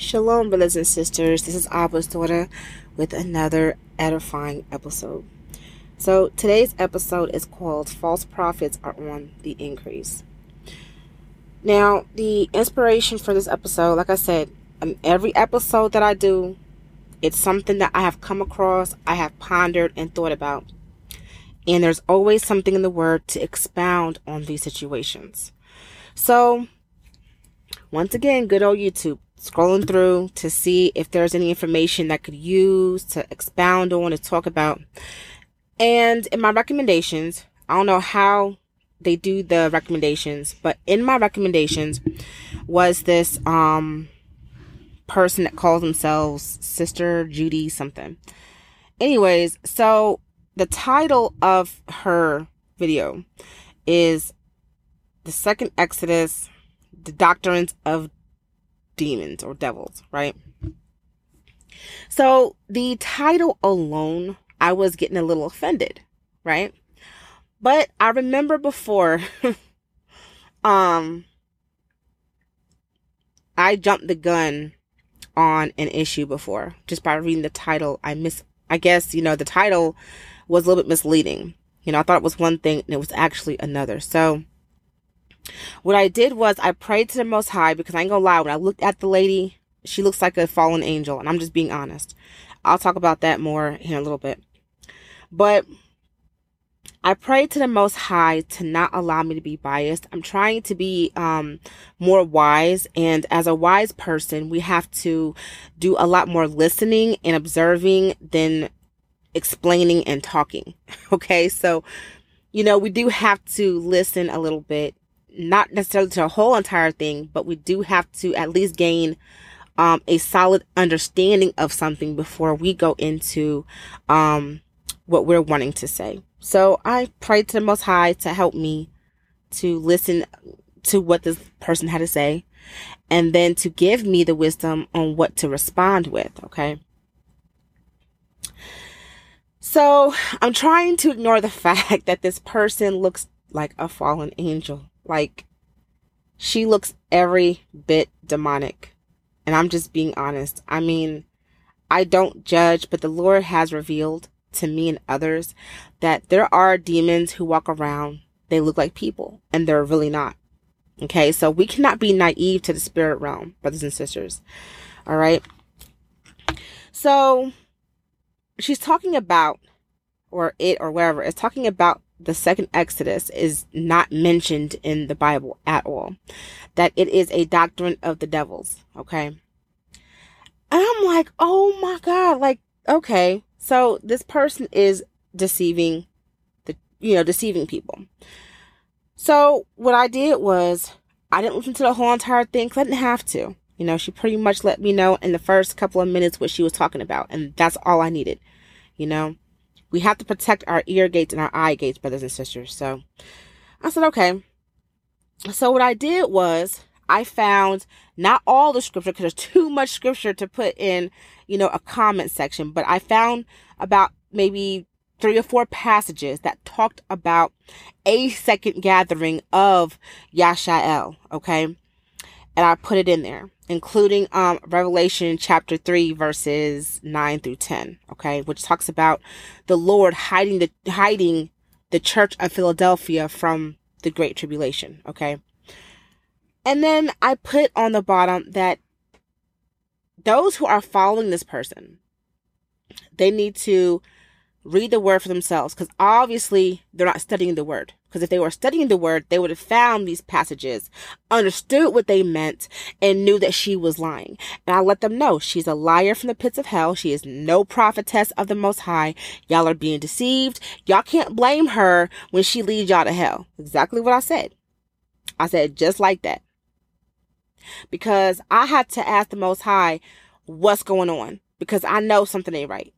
Shalom, brothers and sisters. This is Abba's daughter with another edifying episode. So, today's episode is called False Prophets Are on the Increase. Now, the inspiration for this episode, like I said, in every episode that I do, it's something that I have come across, I have pondered and thought about. And there's always something in the Word to expound on these situations. So, once again, good old YouTube scrolling through to see if there's any information that could use to expound on to talk about. And in my recommendations, I don't know how they do the recommendations, but in my recommendations was this um person that calls themselves Sister Judy something. Anyways, so the title of her video is the second Exodus, the doctrines of demons or devils, right? So the title alone, I was getting a little offended, right? But I remember before, um, I jumped the gun on an issue before just by reading the title. I miss, I guess, you know, the title was a little bit misleading. You know, I thought it was one thing and it was actually another. So, what I did was I prayed to the Most High because I ain't gonna lie, when I looked at the lady, she looks like a fallen angel, and I'm just being honest. I'll talk about that more in a little bit. But I prayed to the Most High to not allow me to be biased. I'm trying to be um, more wise, and as a wise person, we have to do a lot more listening and observing than explaining and talking. Okay, so you know, we do have to listen a little bit not necessarily to the whole entire thing, but we do have to at least gain um, a solid understanding of something before we go into um, what we're wanting to say. So I prayed to the Most High to help me to listen to what this person had to say and then to give me the wisdom on what to respond with. Okay. So I'm trying to ignore the fact that this person looks like a fallen angel. Like, she looks every bit demonic. And I'm just being honest. I mean, I don't judge, but the Lord has revealed to me and others that there are demons who walk around, they look like people, and they're really not. Okay, so we cannot be naive to the spirit realm, brothers and sisters. All right. So she's talking about, or it, or wherever, is talking about the second Exodus is not mentioned in the Bible at all. That it is a doctrine of the devils. Okay. And I'm like, oh my God. Like, okay. So this person is deceiving the, you know, deceiving people. So what I did was I didn't listen to the whole entire thing because I didn't have to. You know, she pretty much let me know in the first couple of minutes what she was talking about. And that's all I needed. You know, we have to protect our ear gates and our eye gates, brothers and sisters. So I said, okay. So what I did was I found not all the scripture because there's too much scripture to put in, you know, a comment section, but I found about maybe three or four passages that talked about a second gathering of Yashael. Okay. And I put it in there including um, Revelation chapter 3 verses 9 through 10, okay, which talks about the Lord hiding the hiding the church of Philadelphia from the great tribulation, okay? And then I put on the bottom that those who are following this person, they need to read the word for themselves because obviously they're not studying the word. Because if they were studying the word, they would have found these passages, understood what they meant, and knew that she was lying. And I let them know she's a liar from the pits of hell. She is no prophetess of the Most High. Y'all are being deceived. Y'all can't blame her when she leads y'all to hell. Exactly what I said. I said just like that. Because I had to ask the Most High what's going on. Because I know something ain't right.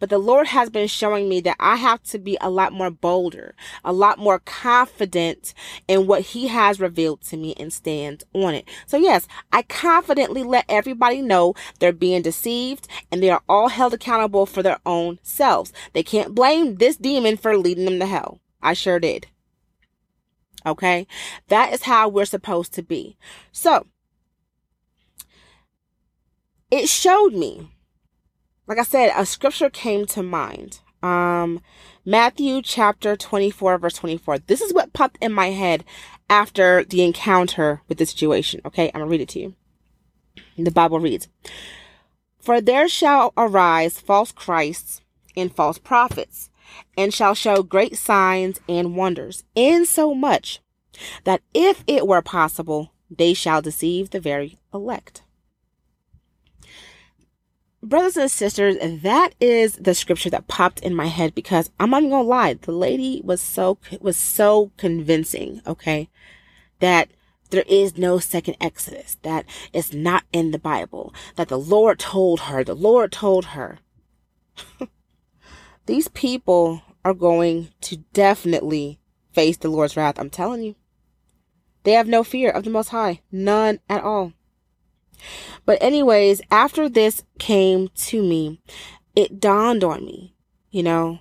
But the Lord has been showing me that I have to be a lot more bolder, a lot more confident in what He has revealed to me and stand on it. So, yes, I confidently let everybody know they're being deceived and they are all held accountable for their own selves. They can't blame this demon for leading them to hell. I sure did. Okay? That is how we're supposed to be. So, it showed me, like I said, a scripture came to mind. Um, Matthew chapter 24, verse 24. This is what popped in my head after the encounter with the situation. Okay, I'm gonna read it to you. The Bible reads, For there shall arise false Christs and false prophets, and shall show great signs and wonders, insomuch that if it were possible, they shall deceive the very elect. Brothers and sisters, that is the scripture that popped in my head because I'm not gonna lie, the lady was so was so convincing, okay, that there is no second Exodus, that it's not in the Bible, that the Lord told her, the Lord told her. These people are going to definitely face the Lord's wrath. I'm telling you. They have no fear of the Most High. None at all. But, anyways, after this came to me, it dawned on me, you know,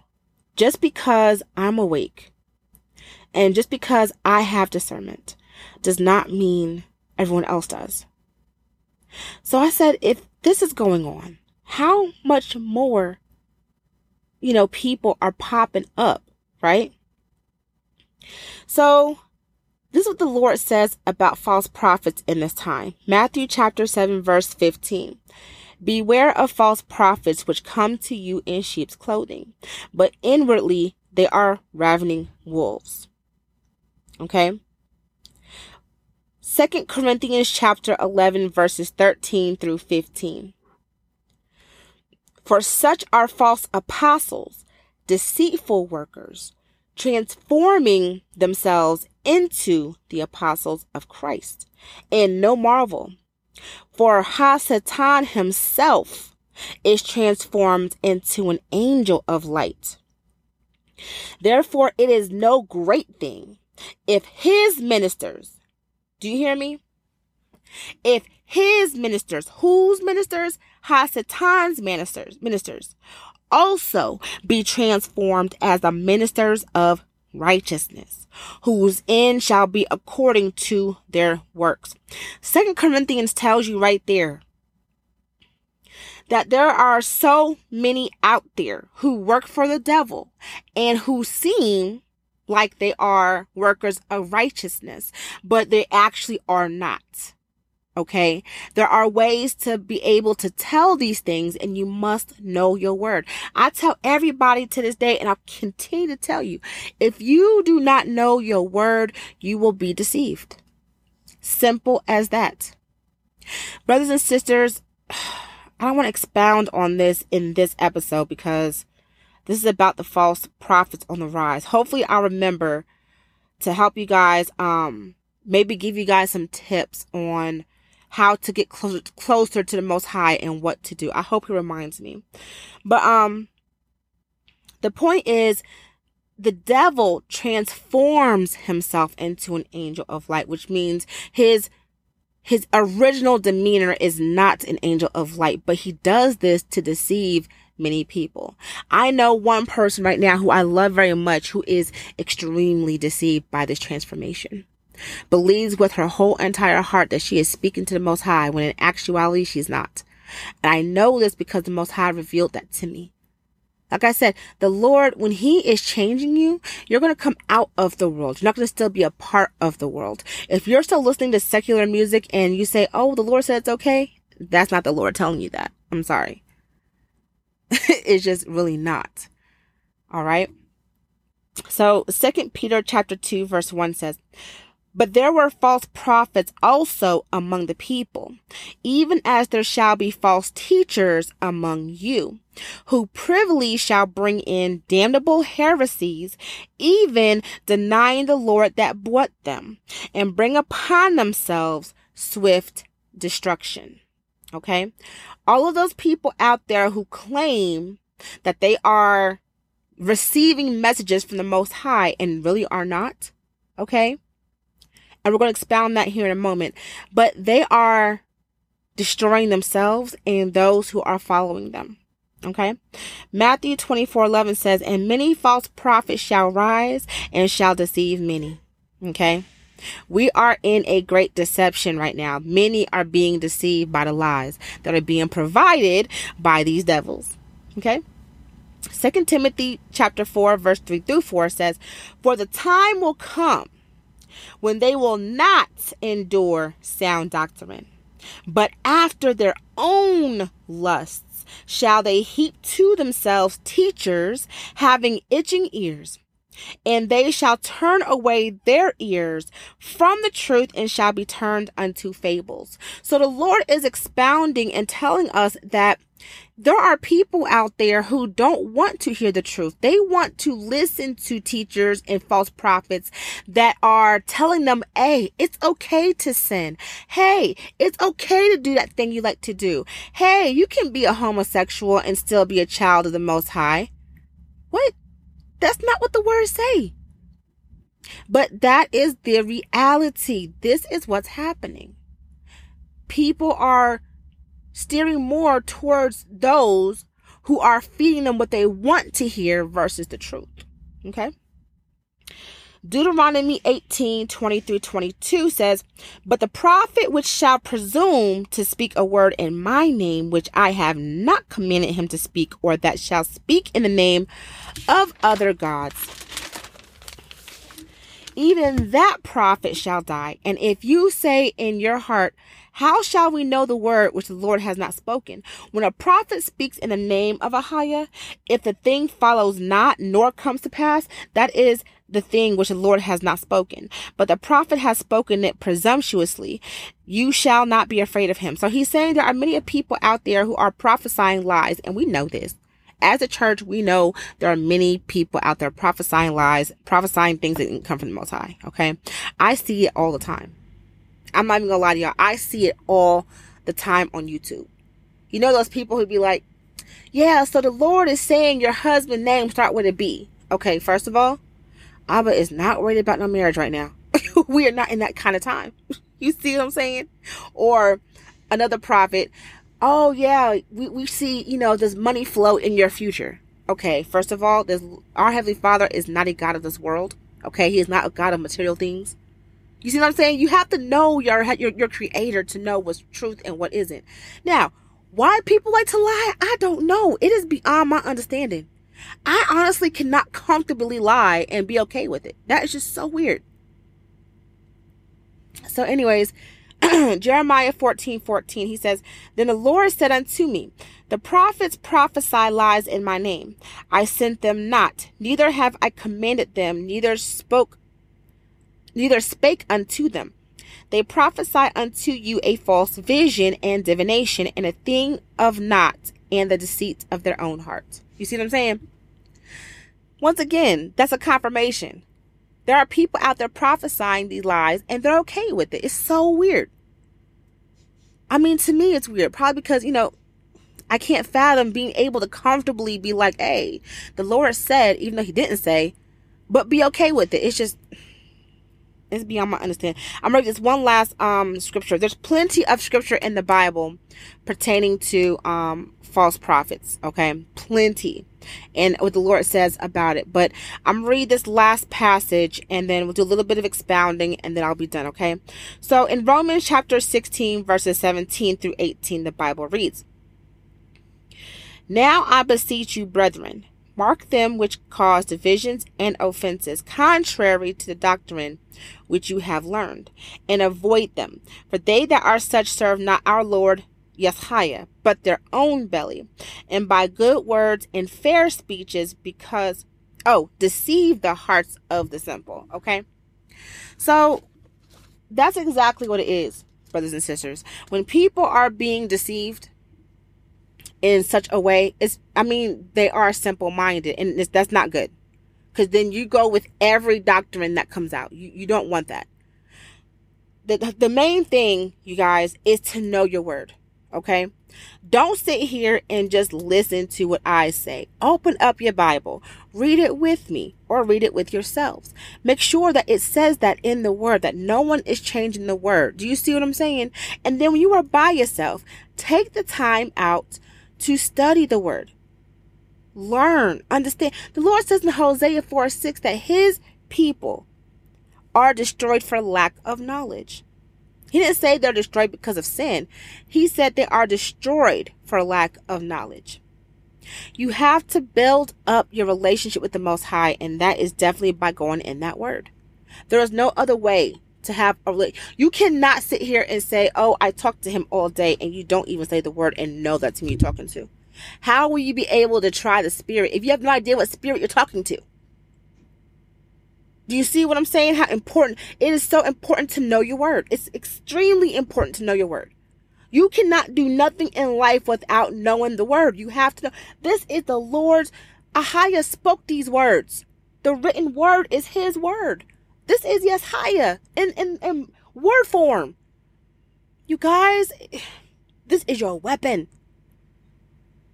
just because I'm awake and just because I have discernment does not mean everyone else does. So I said, if this is going on, how much more you know, people are popping up, right? So, this is what the Lord says about false prophets in this time. Matthew chapter 7 verse 15. Beware of false prophets which come to you in sheep's clothing, but inwardly they are ravening wolves. Okay? Second Corinthians chapter 11 verses 13 through 15. For such are false apostles, deceitful workers, transforming themselves into the apostles of Christ. And no marvel, for Hasatan himself is transformed into an angel of light. Therefore, it is no great thing if his ministers, do you hear me? If his ministers, whose ministers? Hasatan's ministers, ministers, also be transformed as the ministers of righteousness, whose end shall be according to their works. Second Corinthians tells you right there that there are so many out there who work for the devil and who seem like they are workers of righteousness, but they actually are not. Okay. There are ways to be able to tell these things and you must know your word. I tell everybody to this day and I'll continue to tell you, if you do not know your word, you will be deceived. Simple as that. Brothers and sisters, I don't want to expound on this in this episode because this is about the false prophets on the rise. Hopefully I'll remember to help you guys, um, maybe give you guys some tips on how to get closer closer to the most high and what to do. I hope he reminds me. But um the point is the devil transforms himself into an angel of light, which means his his original demeanor is not an angel of light, but he does this to deceive many people. I know one person right now who I love very much who is extremely deceived by this transformation believes with her whole entire heart that she is speaking to the Most High when in actuality she's not. And I know this because the Most High revealed that to me. Like I said, the Lord, when He is changing you, you're going to come out of the world. You're not going to still be a part of the world. If you're still listening to secular music and you say, oh, the Lord said it's okay, that's not the Lord telling you that. I'm sorry. it's just really not. All right. So, Second Peter chapter 2 verse 1 says, but there were false prophets also among the people, even as there shall be false teachers among you, who privily shall bring in damnable heresies, even denying the Lord that bought them, and bring upon themselves swift destruction. Okay? All of those people out there who claim that they are receiving messages from the Most High and really are not. Okay? And we're going to expound that here in a moment. But they are destroying themselves and those who are following them. Okay. Matthew 24 11 says, And many false prophets shall rise and shall deceive many. Okay. We are in a great deception right now. Many are being deceived by the lies that are being provided by these devils. Okay? Second Timothy chapter 4 verse 3 through 4 says, "For the time will come when they will not endure sound doctrine, but after their own lusts shall they heap to themselves teachers having itching ears." and they shall turn away their ears from the truth and shall be turned unto fables. So the Lord is expounding and telling us that there are people out there who don't want to hear the truth. They want to listen to teachers and false prophets that are telling them, hey, it's okay to sin. Hey, it's okay to do that thing you like to do. Hey, you can be a homosexual and still be a child of the Most High. What? That's not what the words say. But that is the reality. This is what's happening. People are steering more towards those who are feeding them what they want to hear versus the truth. Okay? Deuteronomy 18 20 through 22 says, But the prophet which shall presume to speak a word in my name, which I have not commanded him to speak, or that shall speak in the name of other gods, even that prophet shall die. And if you say in your heart, how shall we know the word which the Lord has not spoken? When a prophet speaks in the name of Ahijah, if the thing follows not nor comes to pass, that is the thing which the Lord has not spoken. But the prophet has spoken it presumptuously. You shall not be afraid of him. So he's saying there are many people out there who are prophesying lies, and we know this. As a church, we know there are many people out there prophesying lies, prophesying things that didn't come from the Most High. Okay. I see it all the time. I'm not even gonna lie to y'all. I see it all the time on YouTube. You know those people who be like, yeah, so the Lord is saying your husband's name start with a B. Okay, first of all, Abba is not worried about no marriage right now. we are not in that kind of time. you see what I'm saying? Or another prophet, oh yeah, we, we see, you know, there's money flow in your future. Okay, first of all, there's our Heavenly Father is not a God of this world. Okay, He is not a God of material things. You see what I'm saying? You have to know your your your creator to know what's truth and what isn't. Now, why people like to lie, I don't know. It is beyond my understanding. I honestly cannot comfortably lie and be okay with it. That is just so weird. So, anyways, Jeremiah 14 14, he says, Then the Lord said unto me, The prophets prophesy lies in my name. I sent them not, neither have I commanded them, neither spoke, neither spake unto them. They prophesy unto you a false vision and divination, and a thing of naught, and the deceit of their own heart. You see what I'm saying? Once again, that's a confirmation. There are people out there prophesying these lies and they're okay with it. It's so weird. I mean, to me, it's weird. Probably because, you know, I can't fathom being able to comfortably be like, hey, the Lord said, even though He didn't say, but be okay with it. It's just, it's beyond my understanding. I'm reading this one last um scripture. There's plenty of scripture in the Bible pertaining to um false prophets. Okay, plenty, and what the Lord says about it. But I'm read this last passage, and then we'll do a little bit of expounding, and then I'll be done. Okay, so in Romans chapter 16 verses 17 through 18, the Bible reads. Now I beseech you, brethren, Mark them which cause divisions and offenses, contrary to the doctrine which you have learned, and avoid them. For they that are such serve not our Lord Yeshua, but their own belly, and by good words and fair speeches, because, oh, deceive the hearts of the simple. Okay? So that's exactly what it is, brothers and sisters. When people are being deceived, in such a way is i mean they are simple minded and that's not good. Because then you go with every doctrine that comes out. You, you don't want that. The, the main thing you guys is to know your word okay? Don't sit here and just listen to what i say. Open up your bible. Read it with me or read it with yourselves. Make sure that it says that in the word that no one is changing the word. Do you see what i'm saying? And then when you are by yourself take the time out to study the word. Learn, understand. The Lord says in Hosea 4 6 that his people are destroyed for lack of knowledge. He didn't say they're destroyed because of sin. He said they are destroyed for lack of knowledge. You have to build up your relationship with the Most High, and that is definitely by going in that word. There is no other way to have a you cannot sit here and say, "Oh, I talked to him all day," and you don't even say the word and know that's who you're talking to. How will you be able to try the spirit if you have no idea what spirit you're talking to? Do you see what I'm saying? How important it is so important to know your word. It's extremely important to know your word. You cannot do nothing in life without knowing the word. You have to know this is the Lord's Ahia spoke these words. The written word is his word. This is Yeshaya in, in, in word form. You guys, this is your weapon.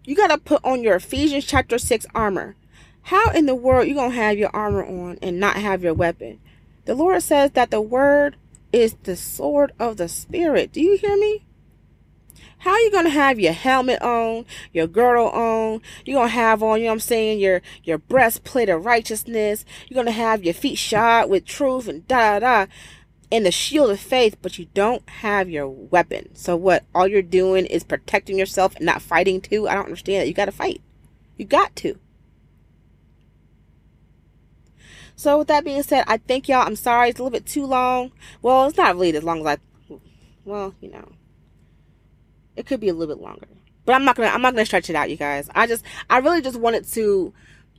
You got to put on your Ephesians chapter 6 armor. How in the world you going to have your armor on and not have your weapon? The Lord says that the word is the sword of the spirit. Do you hear me? How are you gonna have your helmet on, your girdle on? You're gonna have on, you know what I'm saying, your your breastplate of righteousness. You're gonna have your feet shod with truth and da da da, and the shield of faith, but you don't have your weapon. So what? All you're doing is protecting yourself and not fighting too. I don't understand that. You gotta fight. You got to. So with that being said, I thank y'all. I'm sorry it's a little bit too long. Well, it's not really as long as I. Well, you know. It could be a little bit longer. But I'm not gonna I'm not gonna stretch it out, you guys. I just I really just wanted to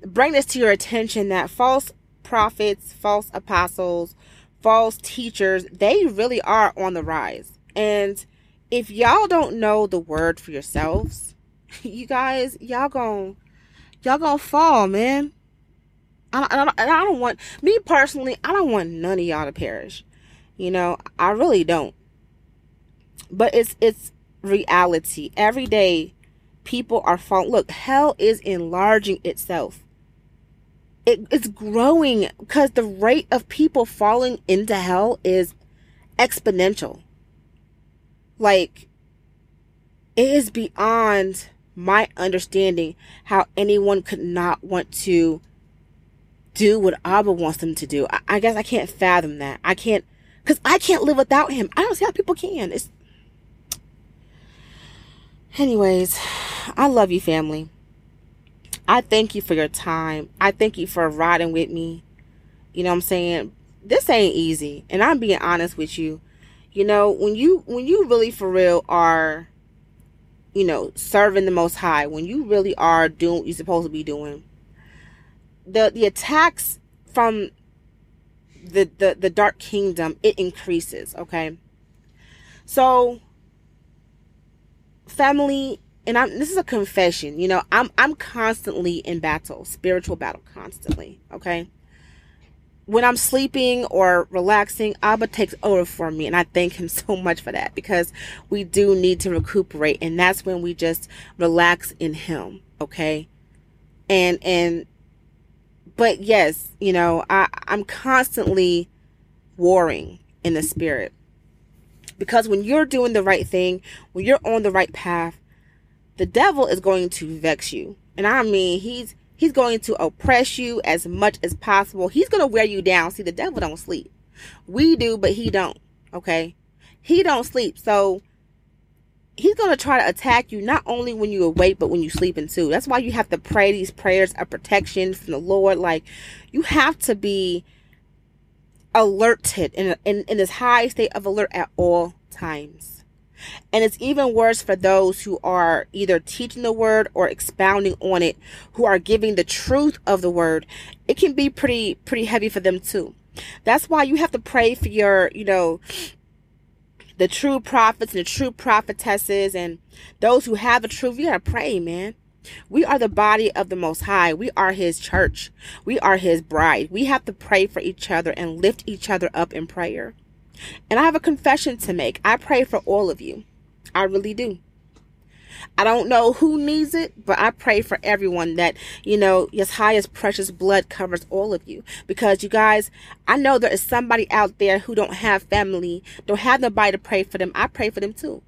bring this to your attention that false prophets, false apostles, false teachers, they really are on the rise. And if y'all don't know the word for yourselves, you guys, y'all gon' y'all gonna fall, man. I, I, I don't want me personally. I don't want none of y'all to perish. You know, I really don't. But it's it's reality. Every day, people are falling. Look, hell is enlarging itself. It, it's growing because the rate of people falling into hell is exponential. Like, it is beyond my understanding how anyone could not want to do what Abba wants them to do. I, I guess I can't fathom that. I can't, because I can't live without him. I don't see how people can. It's Anyways, I love you, family. I thank you for your time. I thank you for riding with me. You know what I'm saying? This ain't easy. And I'm being honest with you. You know, when you when you really for real are you know, serving the most high, when you really are doing what you're supposed to be doing, the the attacks from the the, the dark kingdom, it increases, okay? So family and I'm this is a confession, you know, I'm I'm constantly in battle, spiritual battle constantly, okay? When I'm sleeping or relaxing, Abba takes over for me and I thank him so much for that because we do need to recuperate and that's when we just relax in him, okay? And and but yes, you know, I I'm constantly warring in the spirit because when you're doing the right thing, when you're on the right path, the devil is going to vex you. And I mean, he's he's going to oppress you as much as possible. He's going to wear you down. See, the devil don't sleep. We do, but he don't. Okay? He don't sleep. So he's going to try to attack you not only when you're awake but when you're sleeping too. That's why you have to pray these prayers of protection from the Lord. Like you have to be alerted in, in, in this high state of alert at all times. And it's even worse for those who are either teaching the word or expounding on it, who are giving the truth of the word. It can be pretty, pretty heavy for them too. That's why you have to pray for your, you know, the true prophets and the true prophetesses and those who have the truth. You gotta pray, man. We are the body of the Most High. We are His church. We are His bride. We have to pray for each other and lift each other up in prayer. And I have a confession to make. I pray for all of you. I really do. I don't know who needs it, but I pray for everyone that, you know, Yeshia's precious blood covers all of you. Because you guys, I know there is somebody out there who don't have family, don't have nobody to pray for them. I pray for them too.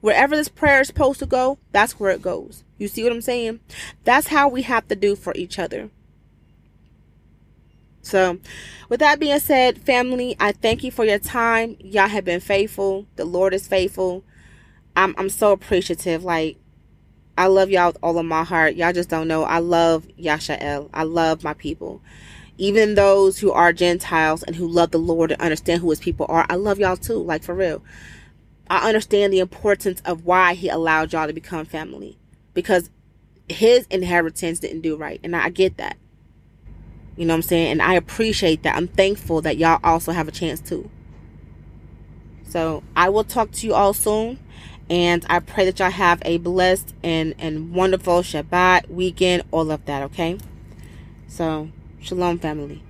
Wherever this prayer is supposed to go, that's where it goes. You see what I'm saying? That's how we have to do for each other. So, with that being said, family, I thank you for your time. Y'all have been faithful. The Lord is faithful. I'm I'm so appreciative. Like I love y'all with all of my heart. Y'all just don't know. I love Yashael. I love my people. Even those who are Gentiles and who love the Lord and understand who his people are, I love y'all too. Like for real. I understand the importance of why he allowed y'all to become family. Because his inheritance didn't do right. And I get that. You know what I'm saying? And I appreciate that. I'm thankful that y'all also have a chance too. So I will talk to you all soon. And I pray that y'all have a blessed and, and wonderful Shabbat weekend, all of that, okay? So, shalom, family.